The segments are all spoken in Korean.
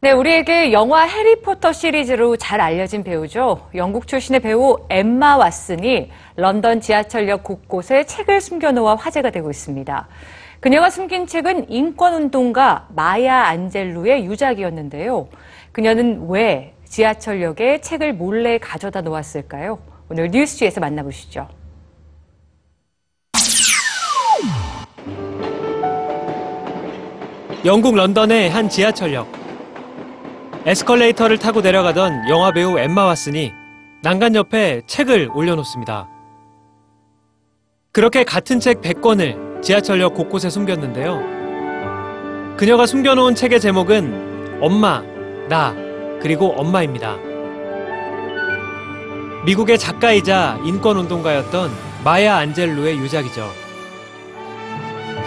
네, 우리에게 영화 해리포터 시리즈로 잘 알려진 배우죠. 영국 출신의 배우 엠마 왓슨이 런던 지하철역 곳곳에 책을 숨겨놓아 화제가 되고 있습니다. 그녀가 숨긴 책은 인권운동가 마야 안젤루의 유작이었는데요. 그녀는 왜 지하철역에 책을 몰래 가져다 놓았을까요? 오늘 뉴스지에서 만나보시죠. 영국 런던의 한 지하철역. 에스컬레이터를 타고 내려가던 영화 배우 엠마 왓슨이 난간 옆에 책을 올려놓습니다. 그렇게 같은 책 100권을 지하철역 곳곳에 숨겼는데요. 그녀가 숨겨놓은 책의 제목은 엄마, 나, 그리고 엄마입니다. 미국의 작가이자 인권운동가였던 마야 안젤루의 유작이죠.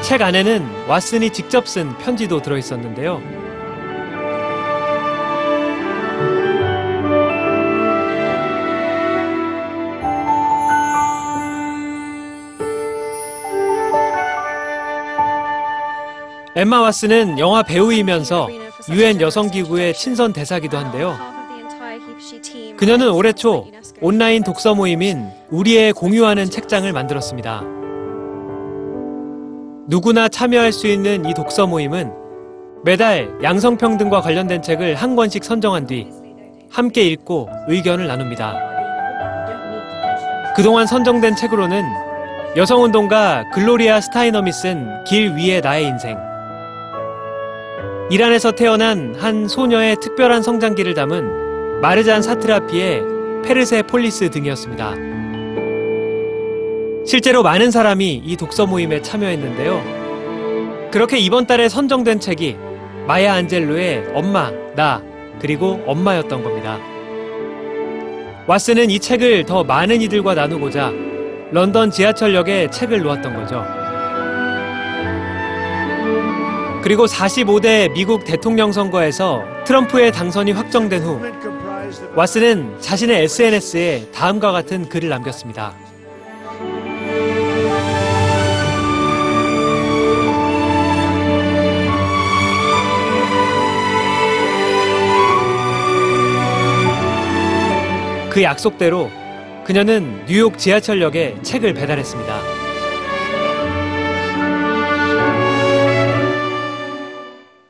책 안에는 왓슨이 직접 쓴 편지도 들어 있었는데요. 엠마 왓슨은 영화 배우이면서 유엔 여성기구의 친선 대사기도 한데요. 그녀는 올해 초 온라인 독서 모임인 우리의 공유하는 책장을 만들었습니다. 누구나 참여할 수 있는 이 독서 모임은 매달 양성평등과 관련된 책을 한 권씩 선정한 뒤 함께 읽고 의견을 나눕니다. 그동안 선정된 책으로는 여성운동가 글로리아 스타이넘이 쓴 길 위의 나의 인생, 이란에서 태어난 한 소녀의 특별한 성장기를 담은 마르잔 사트라피의 페르세폴리스 등이었습니다. 실제로 많은 사람이 이 독서 모임에 참여했는데요. 그렇게 이번 달에 선정된 책이 마야 안젤로의 엄마, 나, 그리고 엄마였던 겁니다. 왓슨은 이 책을 더 많은 이들과 나누고자 런던 지하철역에 책을 놓았던 거죠. 그리고 45대 미국 대통령 선거에서 트럼프의 당선이 확정된 후 왓슨은 자신의 SNS에 다음과 같은 글을 남겼습니다. 그 약속대로 그녀는 뉴욕 지하철역에 책을 배달했습니다.